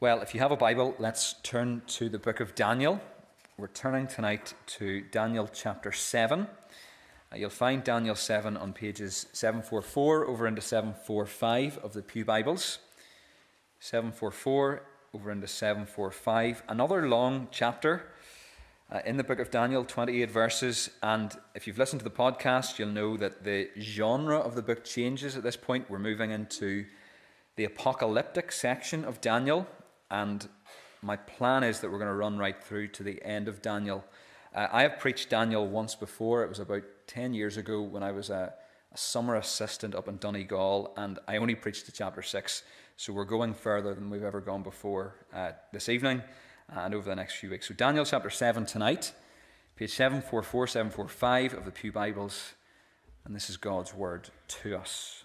Well, if you have a Bible, let's turn to the book of Daniel. We're turning tonight to Daniel chapter 7. Uh, you'll find Daniel 7 on pages 744 over into 745 of the Pew Bibles. 744 over into 745. Another long chapter uh, in the book of Daniel, 28 verses. And if you've listened to the podcast, you'll know that the genre of the book changes at this point. We're moving into the apocalyptic section of Daniel. And my plan is that we're going to run right through to the end of Daniel. Uh, I have preached Daniel once before. It was about 10 years ago when I was a, a summer assistant up in Donegal, and I only preached to chapter 6. So we're going further than we've ever gone before uh, this evening and over the next few weeks. So, Daniel chapter 7 tonight, page 744, 745 of the Pew Bibles, and this is God's word to us.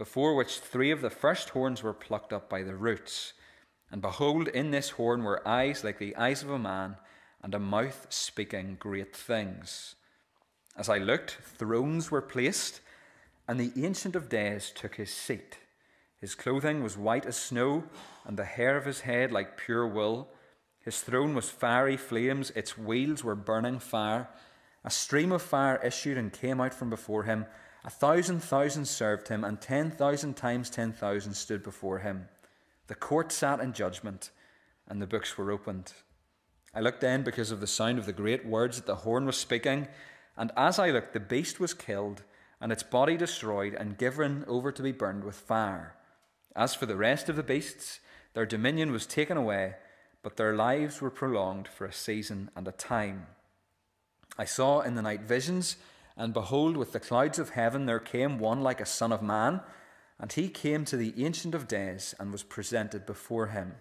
before which three of the first horns were plucked up by the roots. And behold, in this horn were eyes like the eyes of a man, and a mouth speaking great things. As I looked, thrones were placed, and the Ancient of Days took his seat. His clothing was white as snow, and the hair of his head like pure wool. His throne was fiery flames, its wheels were burning fire. A stream of fire issued and came out from before him a thousand thousand served him, and ten thousand times ten thousand stood before him. The court sat in judgment, and the books were opened. I looked in because of the sound of the great words that the horn was speaking, and as I looked, the beast was killed, and its body destroyed, and given over to be burned with fire. As for the rest of the beasts, their dominion was taken away, but their lives were prolonged for a season and a time. I saw in the night visions and behold, with the clouds of heaven there came one like a son of man, and he came to the Ancient of Days and was presented before him.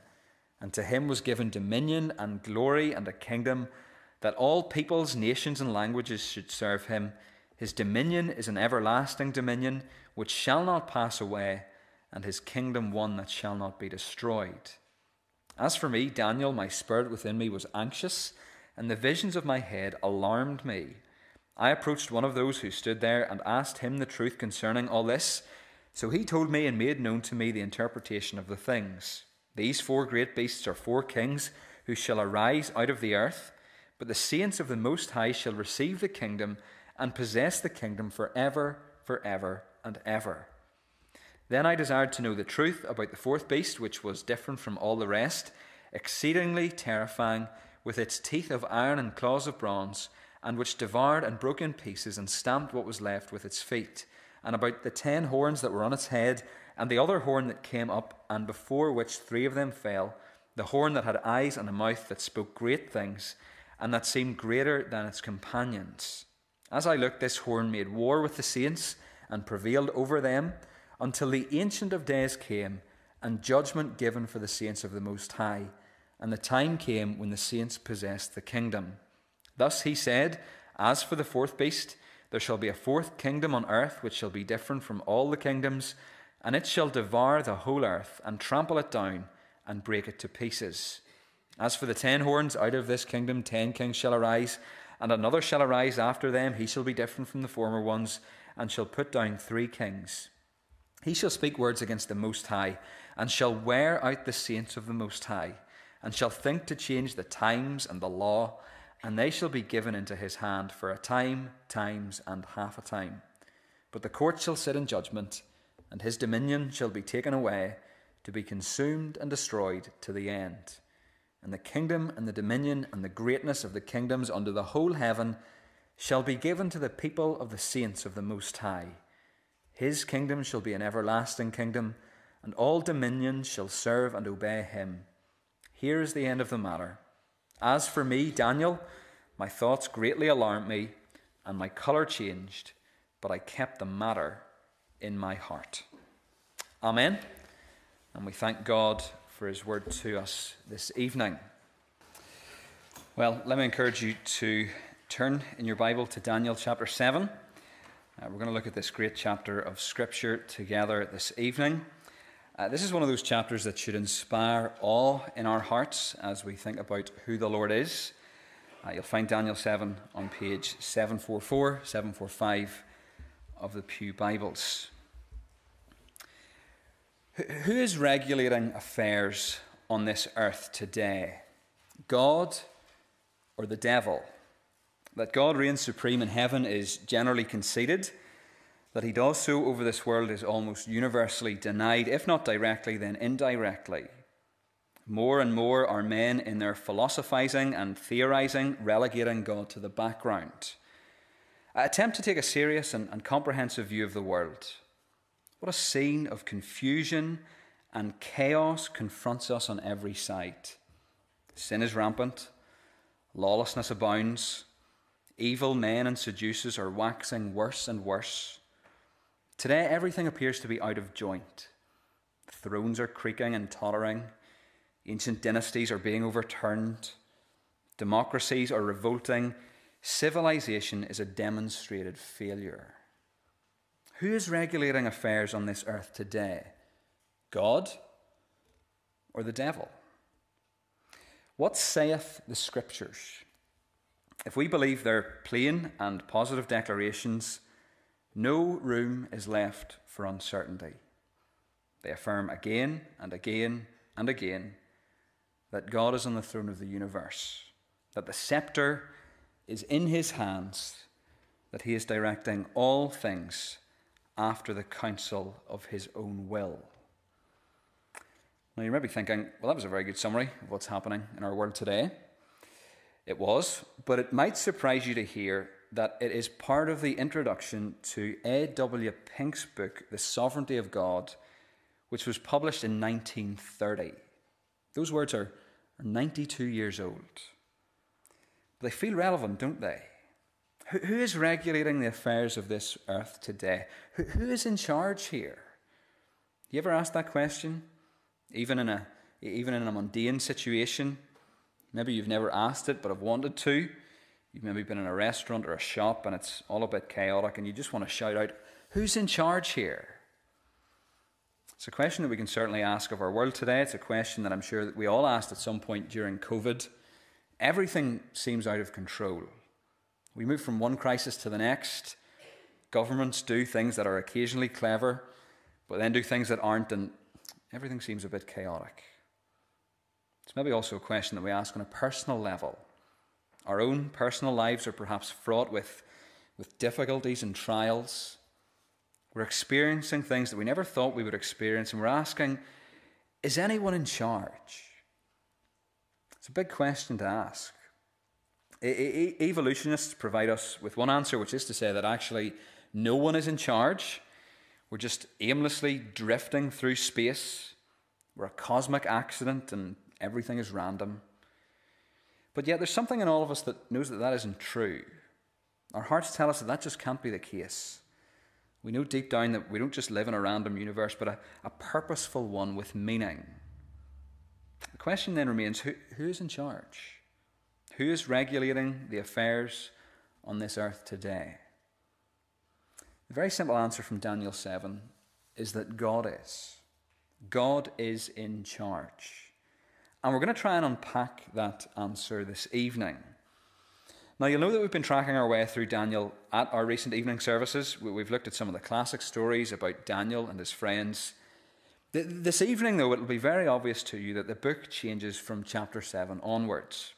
And to him was given dominion and glory and a kingdom, that all peoples, nations, and languages should serve him. His dominion is an everlasting dominion which shall not pass away, and his kingdom one that shall not be destroyed. As for me, Daniel, my spirit within me was anxious, and the visions of my head alarmed me. I approached one of those who stood there and asked him the truth concerning all this. So he told me and made known to me the interpretation of the things. These four great beasts are four kings who shall arise out of the earth, but the saints of the Most High shall receive the kingdom and possess the kingdom for ever, for ever, and ever. Then I desired to know the truth about the fourth beast, which was different from all the rest, exceedingly terrifying, with its teeth of iron and claws of bronze and which devoured and broke in pieces and stamped what was left with its feet, and about the ten horns that were on its head, and the other horn that came up, and before which three of them fell, the horn that had eyes and a mouth that spoke great things, and that seemed greater than its companions. As I looked, this horn made war with the saints and prevailed over them until the Ancient of Days came, and judgment given for the saints of the Most High. And the time came when the saints possessed the kingdom. Thus he said, As for the fourth beast, there shall be a fourth kingdom on earth which shall be different from all the kingdoms, and it shall devour the whole earth, and trample it down, and break it to pieces. As for the ten horns, out of this kingdom ten kings shall arise, And another shall arise after them, he shall be different from the former ones, and shall put down three kings. He shall speak words against the Most High, and shall wear out the saints of the Most High, and shall think to change the times and the law, and they shall be given into his hand for a time, times, and half a time. But the court shall sit in judgment, and his dominion shall be taken away, to be consumed and destroyed to the end. And the kingdom and the dominion and the greatness of the kingdoms under the whole heaven shall be given to the people of the saints of the Most High. His kingdom shall be an everlasting kingdom, and all dominions shall serve and obey him. Here is the end of the matter. As for me, Daniel, my thoughts greatly alarmed me, and my colour changed, but I kept the matter in my heart. Amen. And we thank God for his word to us this evening. Well, let me encourage you to turn in your Bible to Daniel chapter 7. Uh, we're going to look at this great chapter of Scripture together this evening. Uh, this is one of those chapters that should inspire awe in our hearts as we think about who the Lord is. Uh, you'll find Daniel 7 on page 744, 745 of the Pew Bibles. Who is regulating affairs on this earth today? God or the devil? That God reigns supreme in heaven is generally conceded. That he does so over this world is almost universally denied, if not directly, then indirectly. More and more are men in their philosophizing and theorizing relegating God to the background. I attempt to take a serious and, and comprehensive view of the world what a scene of confusion and chaos confronts us on every side. Sin is rampant, lawlessness abounds, evil men and seducers are waxing worse and worse. Today, everything appears to be out of joint. Thrones are creaking and tottering, ancient dynasties are being overturned, democracies are revolting, civilization is a demonstrated failure. Who is regulating affairs on this earth today? God or the devil? What saith the Scriptures? If we believe their plain and positive declarations, no room is left for uncertainty. They affirm again and again and again that God is on the throne of the universe, that the scepter is in his hands, that he is directing all things after the counsel of his own will. Now, you may be thinking, well, that was a very good summary of what's happening in our world today. It was, but it might surprise you to hear that it is part of the introduction to A.W. Pink's book, The Sovereignty of God, which was published in 1930. Those words are, are 92 years old. They feel relevant, don't they? Who, who is regulating the affairs of this earth today? Who, who is in charge here? You ever ask that question? Even in a even in a mundane situation, maybe you've never asked it but have wanted to. You've maybe been in a restaurant or a shop and it's all a bit chaotic and you just want to shout out, Who's in charge here? It's a question that we can certainly ask of our world today. It's a question that I'm sure that we all asked at some point during COVID. Everything seems out of control. We move from one crisis to the next. Governments do things that are occasionally clever, but then do things that aren't, and everything seems a bit chaotic. It's maybe also a question that we ask on a personal level. Our own personal lives are perhaps fraught with, with difficulties and trials. We're experiencing things that we never thought we would experience, and we're asking, is anyone in charge? It's a big question to ask. Evolutionists provide us with one answer, which is to say that actually no one is in charge. We're just aimlessly drifting through space. We're a cosmic accident and everything is random. But yet there's something in all of us that knows that that isn't true. Our hearts tell us that that just can't be the case. We know deep down that we don't just live in a random universe, but a, a purposeful one with meaning. The question then remains who, who is in charge? Who is regulating the affairs on this earth today? The very simple answer from Daniel 7 is that God is. God is in charge. And we're going to try and unpack that answer this evening. Now, you'll know that we've been tracking our way through Daniel at our recent evening services. We've looked at some of the classic stories about Daniel and his friends. This evening, though, it'll be very obvious to you that the book changes from chapter 7 onwards.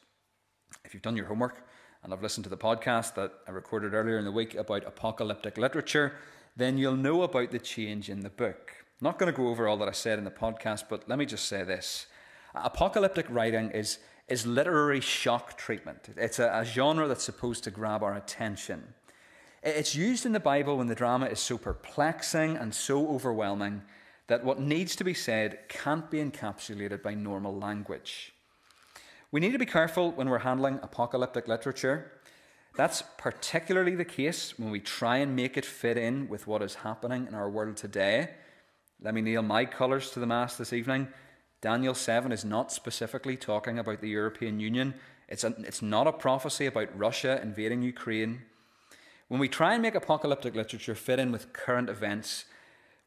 If you've done your homework and have listened to the podcast that I recorded earlier in the week about apocalyptic literature, then you'll know about the change in the book. I'm not going to go over all that I said in the podcast, but let me just say this. Apocalyptic writing is is literary shock treatment. It's a, a genre that's supposed to grab our attention. It's used in the Bible when the drama is so perplexing and so overwhelming that what needs to be said can't be encapsulated by normal language. We need to be careful when we're handling apocalyptic literature. That's particularly the case when we try and make it fit in with what is happening in our world today. Let me nail my colours to the mast this evening. Daniel 7 is not specifically talking about the European Union. It's, a, it's not a prophecy about Russia invading Ukraine. When we try and make apocalyptic literature fit in with current events,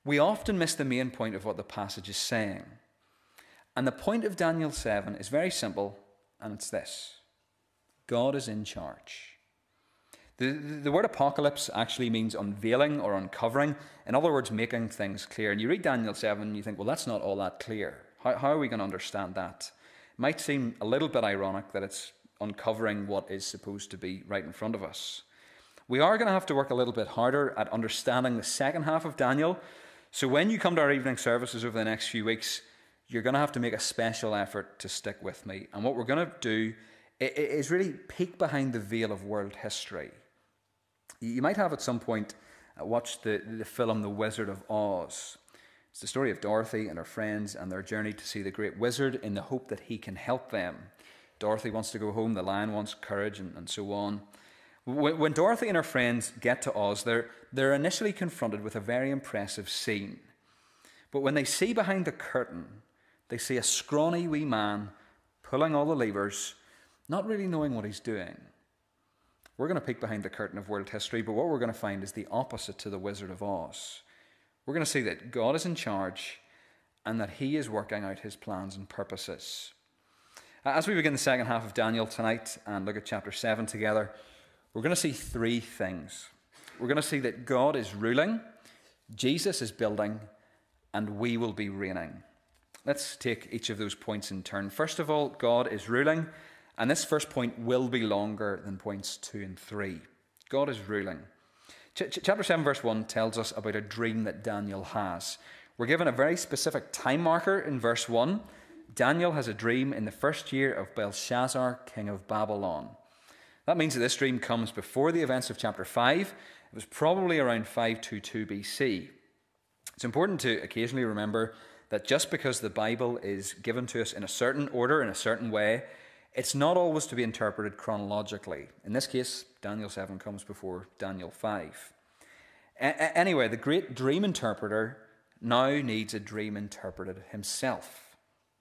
we often miss the main point of what the passage is saying. And the point of Daniel 7 is very simple, and it's this God is in charge. The, the word apocalypse actually means unveiling or uncovering. In other words, making things clear. And you read Daniel 7 and you think, well, that's not all that clear. How, how are we going to understand that? It might seem a little bit ironic that it's uncovering what is supposed to be right in front of us. We are going to have to work a little bit harder at understanding the second half of Daniel. So when you come to our evening services over the next few weeks, you're going to have to make a special effort to stick with me. And what we're going to do is really peek behind the veil of world history. You might have at some point uh, watched the, the film The Wizard of Oz. It's the story of Dorothy and her friends and their journey to see the great wizard in the hope that he can help them. Dorothy wants to go home, the lion wants courage, and, and so on. When, when Dorothy and her friends get to Oz, they're, they're initially confronted with a very impressive scene. But when they see behind the curtain, they see a scrawny wee man pulling all the levers, not really knowing what he's doing. We're going to peek behind the curtain of world history, but what we're going to find is the opposite to the Wizard of Oz. We're going to see that God is in charge and that He is working out His plans and purposes. As we begin the second half of Daniel tonight and look at chapter 7 together, we're going to see three things. We're going to see that God is ruling, Jesus is building, and we will be reigning. Let's take each of those points in turn. First of all, God is ruling, and this first point will be longer than points 2 and 3. God is ruling. Ch- chapter 7, verse 1 tells us about a dream that Daniel has. We're given a very specific time marker in verse 1. Daniel has a dream in the first year of Belshazzar, king of Babylon. That means that this dream comes before the events of chapter 5. It was probably around 522 BC. It's important to occasionally remember that just because the Bible is given to us in a certain order, in a certain way, it's not always to be interpreted chronologically. In this case, Daniel 7 comes before Daniel 5. A- anyway, the great dream interpreter now needs a dream interpreted himself.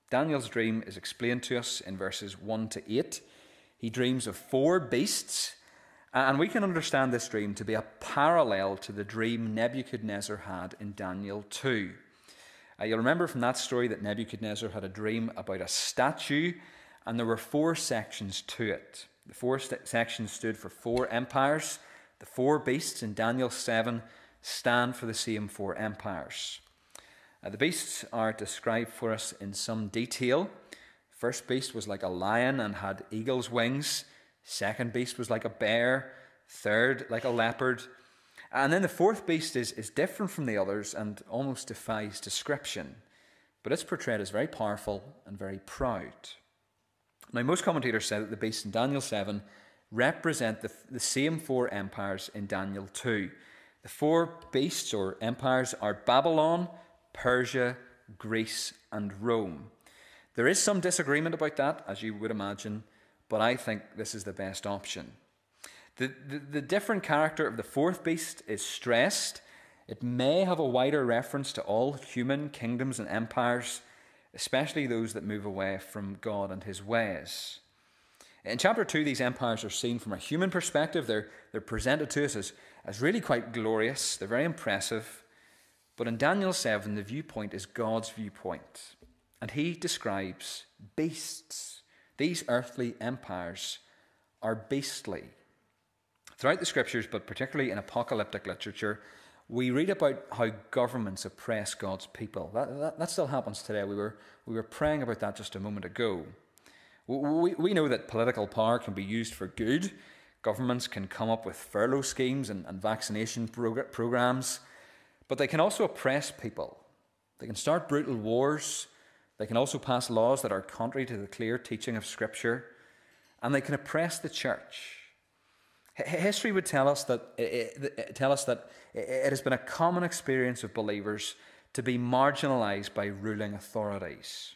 Daniel's dream is explained to us in verses 1 to 8. He dreams of four beasts, and we can understand this dream to be a parallel to the dream Nebuchadnezzar had in Daniel 2. Uh, you'll remember from that story that Nebuchadnezzar had a dream about a statue and there were four sections to it. The four st- sections stood for four empires. The four beasts in Daniel 7 stand for the same four empires. Uh, the beasts are described for us in some detail. First beast was like a lion and had eagle's wings. Second beast was like a bear. Third, like a leopard. And then the fourth beast is, is different from the others and almost defies description. But it's portrayed as very powerful and very proud. Now, most commentators say that the beasts in Daniel 7 represent the, the same four empires in Daniel 2. The four beasts or empires are Babylon, Persia, Greece, and Rome. There is some disagreement about that, as you would imagine, but I think this is the best option. The, the, the, different character of the fourth beast is stressed. It may have a wider reference to all human kingdoms and empires, especially those that move away from God and his ways. In chapter 2, these empires are seen from a human perspective. They're, they're presented to us as, as really quite glorious, they're very impressive. But in Daniel 7, the viewpoint is God's viewpoint. And he describes beasts. These earthly empires are beastly. Throughout the scriptures, but particularly in apocalyptic literature, we read about how governments oppress God's people. That, that, that, still happens today. We were, we were praying about that just a moment ago. We, we know that political power can be used for good. Governments can come up with furlough schemes and, and vaccination prog- programs, but they can also oppress people. They can start brutal wars. They can also pass laws that are contrary to the clear teaching of Scripture. And they can oppress the church. History would tell us that, eh, eh, eh, tell us that it has been a common experience of believers to be marginalized by ruling authorities.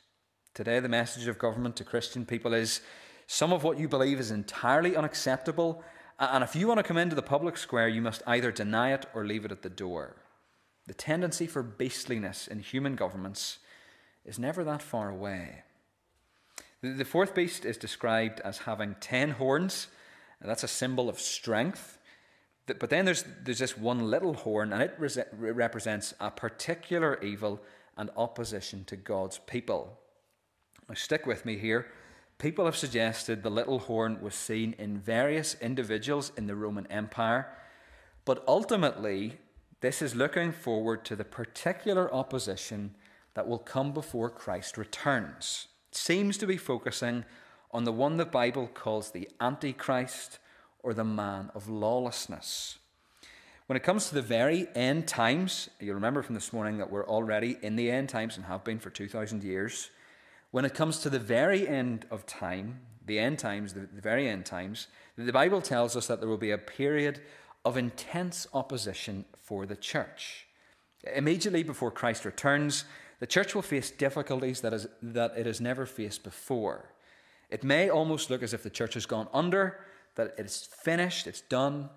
Today, the message of government to Christian people is some of what you believe is entirely unacceptable, and if you want to come into the public square, you must either deny it or leave it at the door. The tendency for beastliness in human governments is never that far away. The fourth beast is described as having ten horns that's a symbol of strength. But then there's, there's this one little horn, and it represents a particular evil and opposition to God's people. Now, stick with me here. People have suggested the little horn was seen in various individuals in the Roman Empire, but ultimately, this is looking forward to the particular opposition that will come before Christ returns. It seems to be focusing on the one the Bible calls the Antichrist or the man of lawlessness. When it comes to the very end times, you'll remember from this morning that we're already in the end times and have been for 2,000 years. When it comes to the very end of time, the end times, the, the very end times, the Bible tells us that there will be a period of intense opposition for the church. Immediately before Christ returns, the church will face difficulties that, is, that it has never faced before. It may almost look as if the church has gone under, that it's finished, it's done.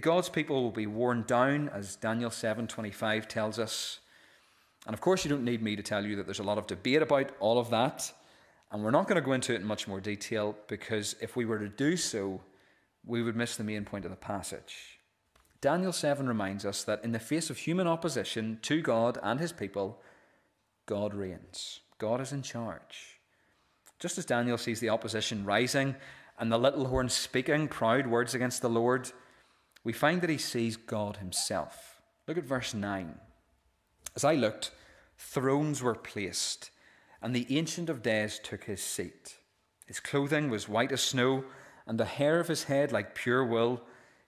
God's people will be worn down, as Daniel 7:25 tells us. And of course, you don't need me to tell you that there's a lot of debate about all of that. And we're not going to go into it in much more detail because if we were to do so, we would miss the main point of the passage. Daniel 7 reminds us that in the face of human opposition to God and his people, God reigns. God is in charge. Just as Daniel sees the opposition rising and the little horn speaking proud words against the Lord, we find that he sees God himself. Look at verse 9. As I looked, thrones were placed, and the Ancient of Days took his seat. His clothing was white as snow, and the hair of his head like pure wool.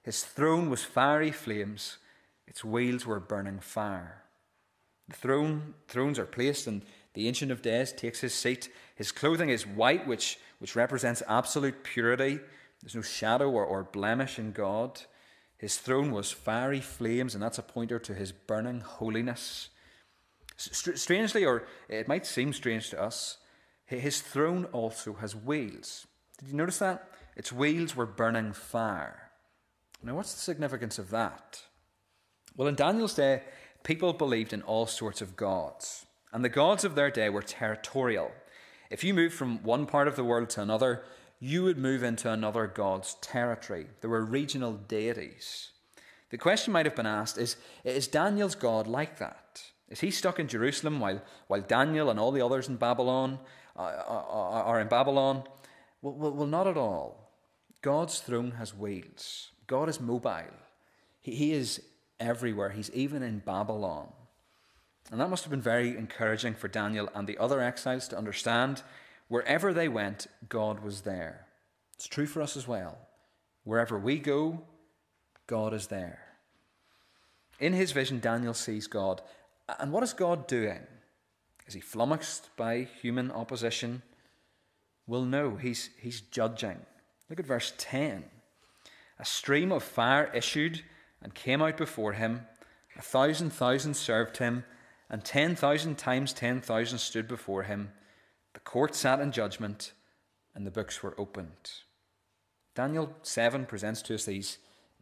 His throne was fiery flames, its wheels were burning fire. The throne, thrones are placed, and the Ancient of Days takes his seat. His clothing is white, which, which represents absolute purity. There's no shadow or, or blemish in God. His throne was fiery flames, and that's a pointer to his burning holiness. strangely, or it might seem strange to us, his throne also has wheels. Did you notice that? Its wheels were burning fire. Now, what's the significance of that? Well, in Daniel's day, people believed in all sorts of gods. And the gods of their day were territorial. If you moved from one part of the world to another, you would move into another god's territory. There were regional deities. The question might have been asked is, is Daniel's God like that? Is he stuck in Jerusalem while, while Daniel and all the others in Babylon uh, are, are in Babylon? Well, well, well, not at all. God's throne has wheels. God is mobile. He, he is everywhere. He's even in Babylon. And that must have been very encouraging for Daniel and the other exiles to understand wherever they went, God was there. It's true for us as well. Wherever we go, God is there. In his vision, Daniel sees God. And what is God doing? Is he flummoxed by human opposition? Well, no, he's, he's judging. Look at verse 10. A stream of fire issued and came out before him. A thousand thousand served him and 10,000 times 10,000 stood before him. The court sat in judgment, and the books were opened. Daniel 7 presents to us these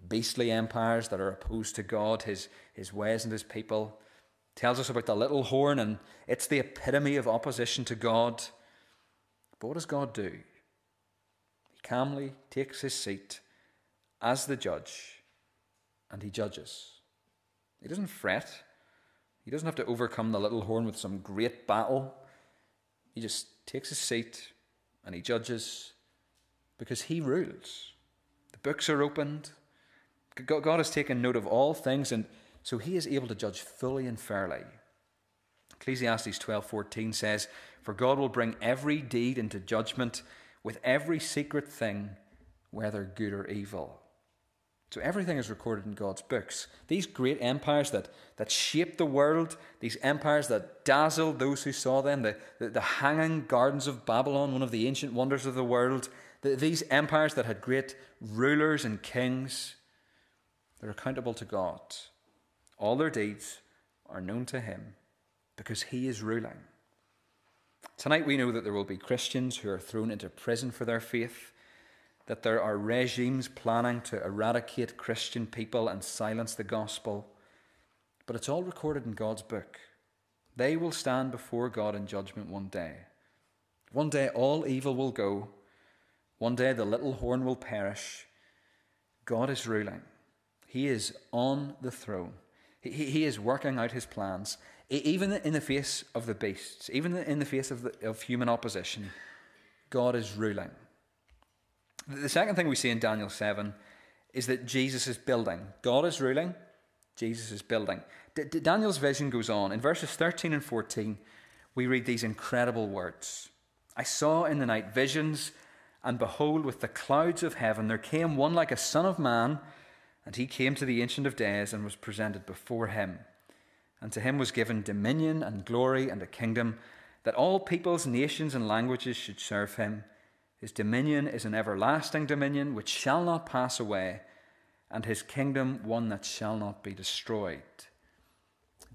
beastly empires that are opposed to God, his, his ways, and his people. Tells us about the little horn, and it's the epitome of opposition to God. But what does God do? He calmly takes his seat as the judge, and he judges. He doesn't fret. He doesn't have to overcome the little horn with some great battle. He just takes his seat and he judges because he rules. The books are opened, God has taken note of all things, and so he is able to judge fully and fairly. Ecclesiastes 12:14 says, "For God will bring every deed into judgment with every secret thing, whether good or evil." So everything is recorded in God's books. These great empires that, that shaped the world, these empires that dazzled those who saw them, the, the, the hanging gardens of Babylon, one of the ancient wonders of the world, the, these empires that had great rulers and kings, they're accountable to God. All their deeds are known to Him because He is ruling. Tonight we know that there will be Christians who are thrown into prison for their faith that there are regimes planning to eradicate Christian people and silence the gospel. But it's all recorded in God's book. They will stand before God in judgment one day. One day all evil will go. One day the little horn will perish. God is ruling. He is on the throne. He, he is working out his plans, even in the face of the beasts, even in the face of, the, of human opposition. God is ruling. The second thing we see in Daniel 7 is that Jesus is building. God is ruling, Jesus is building. D- D- Daniel's vision goes on. In verses 13 and 14, we read these incredible words I saw in the night visions, and behold, with the clouds of heaven there came one like a son of man, and he came to the Ancient of Days and was presented before him. And to him was given dominion and glory and a kingdom, that all peoples, nations, and languages should serve him. His dominion is an everlasting dominion which shall not pass away, and his kingdom one that shall not be destroyed.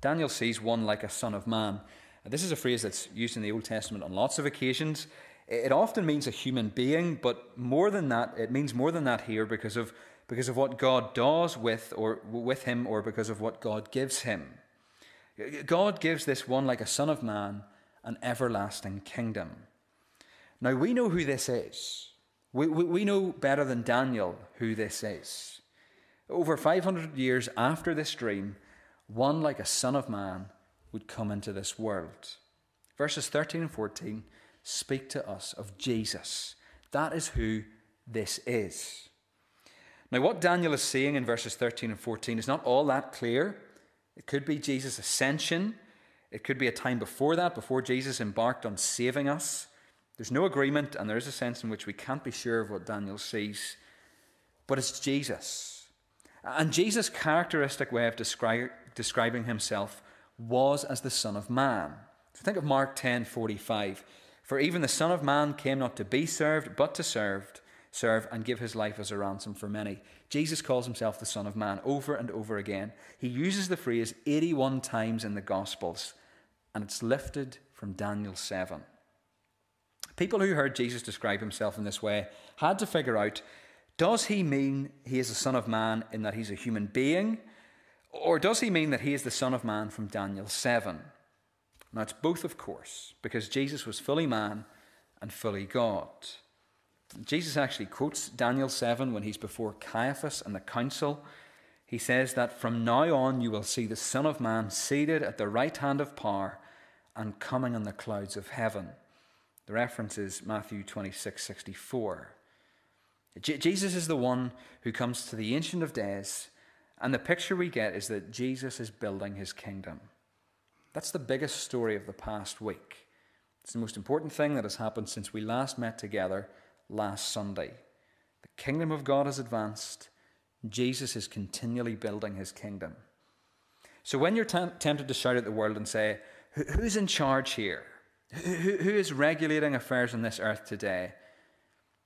Daniel sees one like a son of man. This is a phrase that's used in the Old Testament on lots of occasions. It often means a human being, but more than that, it means more than that here because of, because of what God does with, or with him or because of what God gives him. God gives this one like a son of man an everlasting kingdom. Now, we know who this is. We, we, we know better than Daniel who this is. Over 500 years after this dream, one like a son of man would come into this world. Verses 13 and 14 speak to us of Jesus. That is who this is. Now, what Daniel is saying in verses 13 and 14 is not all that clear. It could be Jesus' ascension, it could be a time before that, before Jesus embarked on saving us. There's no agreement, and there is a sense in which we can't be sure of what Daniel sees. But it's Jesus. And Jesus' characteristic way of descri- describing himself was as the Son of Man. So think of Mark 10 45. For even the Son of Man came not to be served, but to serve, serve and give his life as a ransom for many. Jesus calls himself the Son of Man over and over again. He uses the phrase 81 times in the Gospels, and it's lifted from Daniel 7. People who heard Jesus describe himself in this way had to figure out does he mean he is the Son of Man in that he's a human being? Or does he mean that he is the Son of Man from Daniel 7? Now, it's both, of course, because Jesus was fully man and fully God. Jesus actually quotes Daniel 7 when he's before Caiaphas and the council. He says that from now on you will see the Son of Man seated at the right hand of power and coming on the clouds of heaven. The reference is Matthew 26 64. J- Jesus is the one who comes to the Ancient of Days, and the picture we get is that Jesus is building his kingdom. That's the biggest story of the past week. It's the most important thing that has happened since we last met together last Sunday. The kingdom of God has advanced. Jesus is continually building his kingdom. So when you're t- tempted to shout at the world and say, Who's in charge here? Who, who is regulating affairs on this earth today?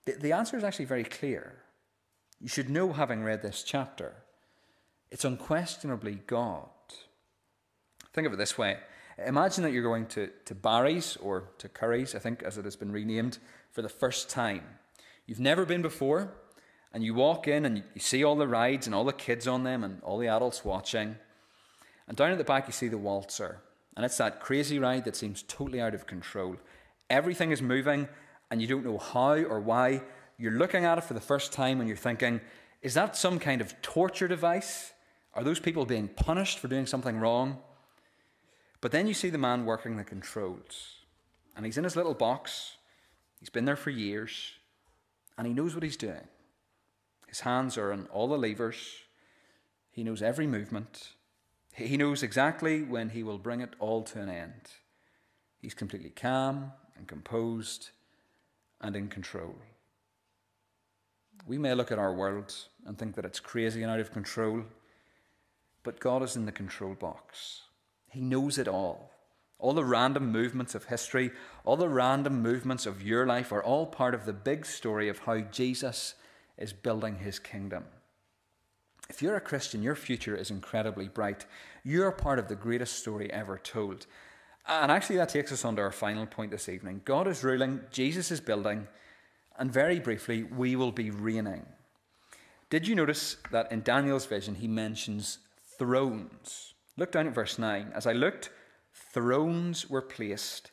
The, the answer is actually very clear. You should know, having read this chapter, it's unquestionably God. Think of it this way Imagine that you're going to, to Barry's or to Curry's, I think, as it has been renamed, for the first time. You've never been before, and you walk in and you see all the rides and all the kids on them and all the adults watching. And down at the back, you see the waltzer. And it's that crazy ride that seems totally out of control. Everything is moving, and you don't know how or why. You're looking at it for the first time, and you're thinking, is that some kind of torture device? Are those people being punished for doing something wrong? But then you see the man working the controls, and he's in his little box. He's been there for years, and he knows what he's doing. His hands are on all the levers, He knows every movement. He knows exactly when he will bring it all to an end. He's completely calm and composed and in control. We may look at our world and think that it's crazy and out of control, but God is in the control box. He knows it all. All the random movements of history, all the random movements of your life are all part of the big story of how Jesus is building his kingdom. If you're a Christian, your future is incredibly bright. You're part of the greatest story ever told. And actually, that takes us on to our final point this evening. God is ruling, Jesus is building, and very briefly, we will be reigning. Did you notice that in Daniel's vision, he mentions thrones? Look down at verse 9. As I looked, thrones were placed,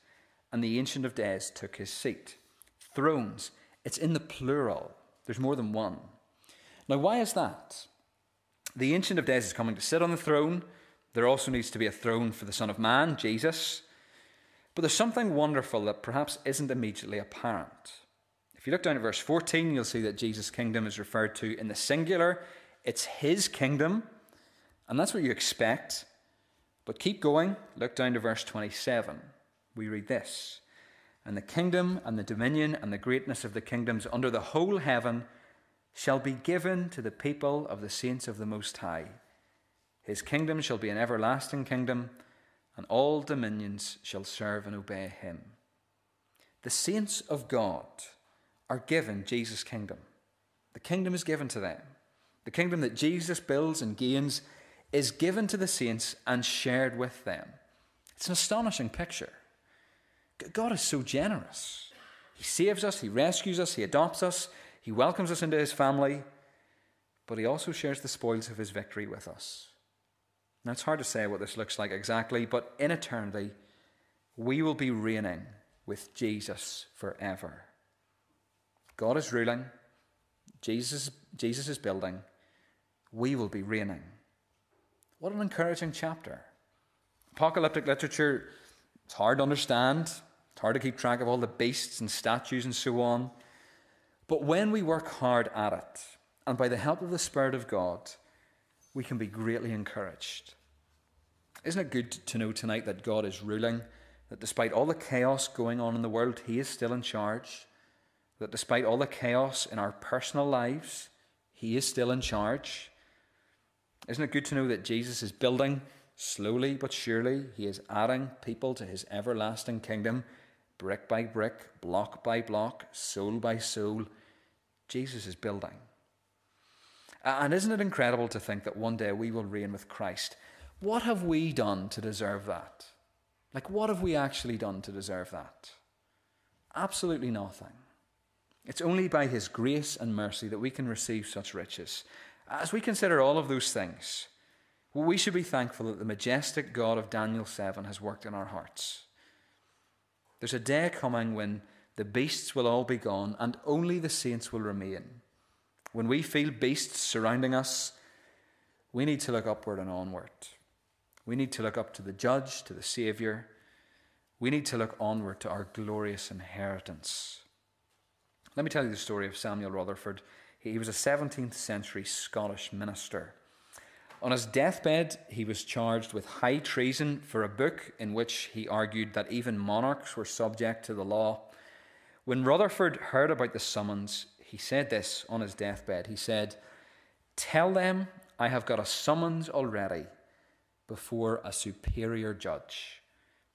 and the Ancient of Days took his seat. Thrones, it's in the plural, there's more than one. Now, why is that? The Ancient of Days is coming to sit on the throne. There also needs to be a throne for the Son of Man, Jesus. But there's something wonderful that perhaps isn't immediately apparent. If you look down at verse 14, you'll see that Jesus' kingdom is referred to in the singular. It's his kingdom, and that's what you expect. But keep going. Look down to verse 27. We read this And the kingdom and the dominion and the greatness of the kingdoms under the whole heaven shall be given to the people of the saints of the Most High. His kingdom shall be an everlasting kingdom, and all dominions shall serve and obey him. The saints of God are given Jesus' kingdom. The kingdom is given to them. The kingdom that Jesus builds and gains is given to the saints and shared with them. It's an astonishing picture. God is so generous. He saves us, He rescues us, He adopts us, he welcomes us into his family, but he also shares the spoils of his victory with us. Now, it's hard to say what this looks like exactly, but in eternity, we will be reigning with Jesus forever. God is ruling, Jesus, Jesus is building, we will be reigning. What an encouraging chapter. Apocalyptic literature, it's hard to understand, it's hard to keep track of all the beasts and statues and so on. But when we work hard at it, and by the help of the Spirit of God, we can be greatly encouraged. Isn't it good to know tonight that God is ruling, that despite all the chaos going on in the world, He is still in charge, that despite all the chaos in our personal lives, He is still in charge? Isn't it good to know that Jesus is building slowly but surely? He is adding people to His everlasting kingdom, brick by brick, block by block, soul by soul Jesus is building. And isn't it incredible to think that one day we will reign with Christ? What have we done to deserve that? Like, what have we actually done to deserve that? Absolutely nothing. It's only by His grace and mercy that we can receive such riches. As we consider all of those things, we should be thankful that the majestic God of Daniel 7 has worked in our hearts. There's a day coming when the beasts will all be gone, and only the saints will remain. When we feel beasts surrounding us, we need to look upward and onward. We need to look up to the Judge, to the Saviour. We need to look onward to our glorious inheritance. Let me tell you the story of Samuel Rutherford. He was a 17th century Scottish minister. On his deathbed, he was charged with high treason for a book in which he argued that even monarchs were subject to the law. When Rutherford heard about the summons, he said this on his deathbed. He said, Tell them I have got a summons already before a superior judge,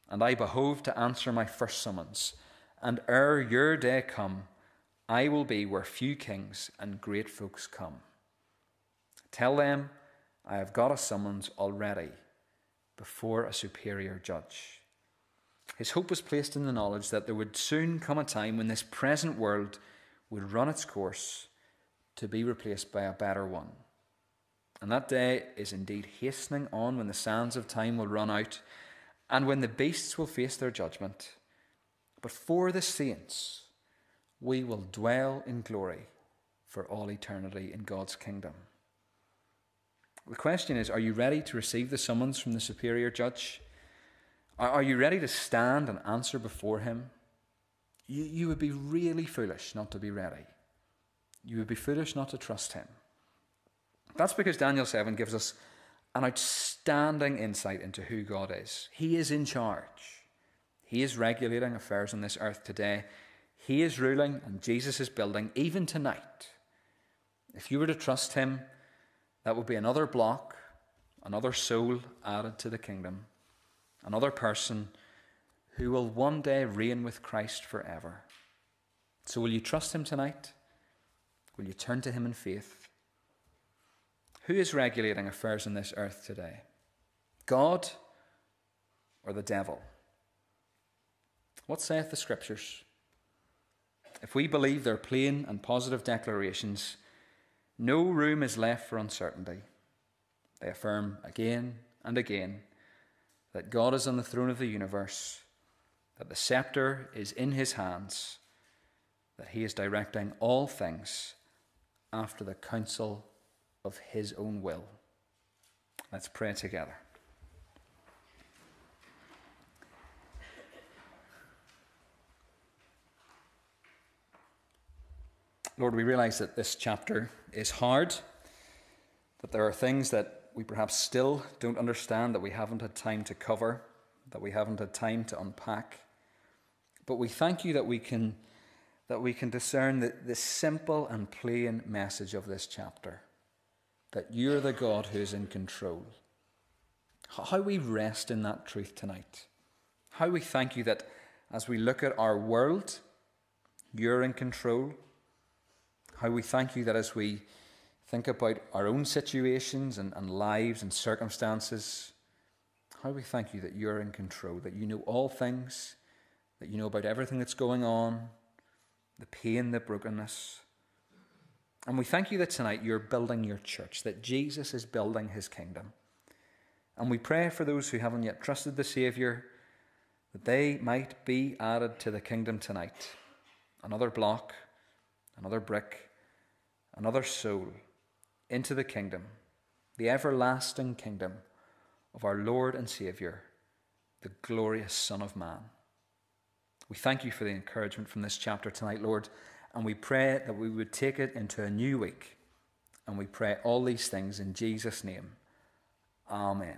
and I behove to answer my first summons. And ere your day come, I will be where few kings and great folks come. Tell them I have got a summons already before a superior judge. His hope was placed in the knowledge that there would soon come a time when this present world would run its course to be replaced by a better one. And that day is indeed hastening on when the sands of time will run out and when the beasts will face their judgment. But for the saints, we will dwell in glory for all eternity in God's kingdom. The question is are you ready to receive the summons from the superior judge? Are, you ready to stand and answer before Him? You, you would be really foolish not to be ready. You would be foolish not to trust Him. That's because Daniel 7 gives us an outstanding insight into who God is. He is in charge, He is regulating affairs on this earth today. He is ruling, and Jesus is building, even tonight. If you were to trust Him, that would be another block, another soul added to the kingdom, another person who will one day reign with Christ forever. So, will you trust Him tonight? Will you turn to Him in faith? Who is regulating affairs on this earth today? God or the devil? What saith the Scriptures? If we believe their plain and positive declarations, no room is left for uncertainty. They affirm again and again that God is on the throne of the universe, that the scepter is in his hands, that he is directing all things after the counsel of his own will. Let's pray together. Lord, we realize that this chapter is hard, that there are things that we perhaps still don't understand, that we haven't had time to cover, that we haven't had time to unpack. But we thank you that we can, that we can discern the, the simple and plain message of this chapter that you're the God who's in control. How we rest in that truth tonight. How we thank you that as we look at our world, you're in control. How we thank you that as we think about our own situations and, and lives and circumstances, how we thank you that you're in control, that you know all things, that you know about everything that's going on, the pain, the brokenness. And we thank you that tonight you're building your church, that Jesus is building his kingdom. And we pray for those who haven't yet trusted the Saviour that they might be added to the kingdom tonight. Another block, another brick, another soul into the kingdom, the everlasting kingdom of our Lord and Saviour, the glorious Son of Man. We thank you for the encouragement from this chapter tonight, Lord, and we pray that we would take it into a new week. And we pray all these things in Jesus' name. Amen.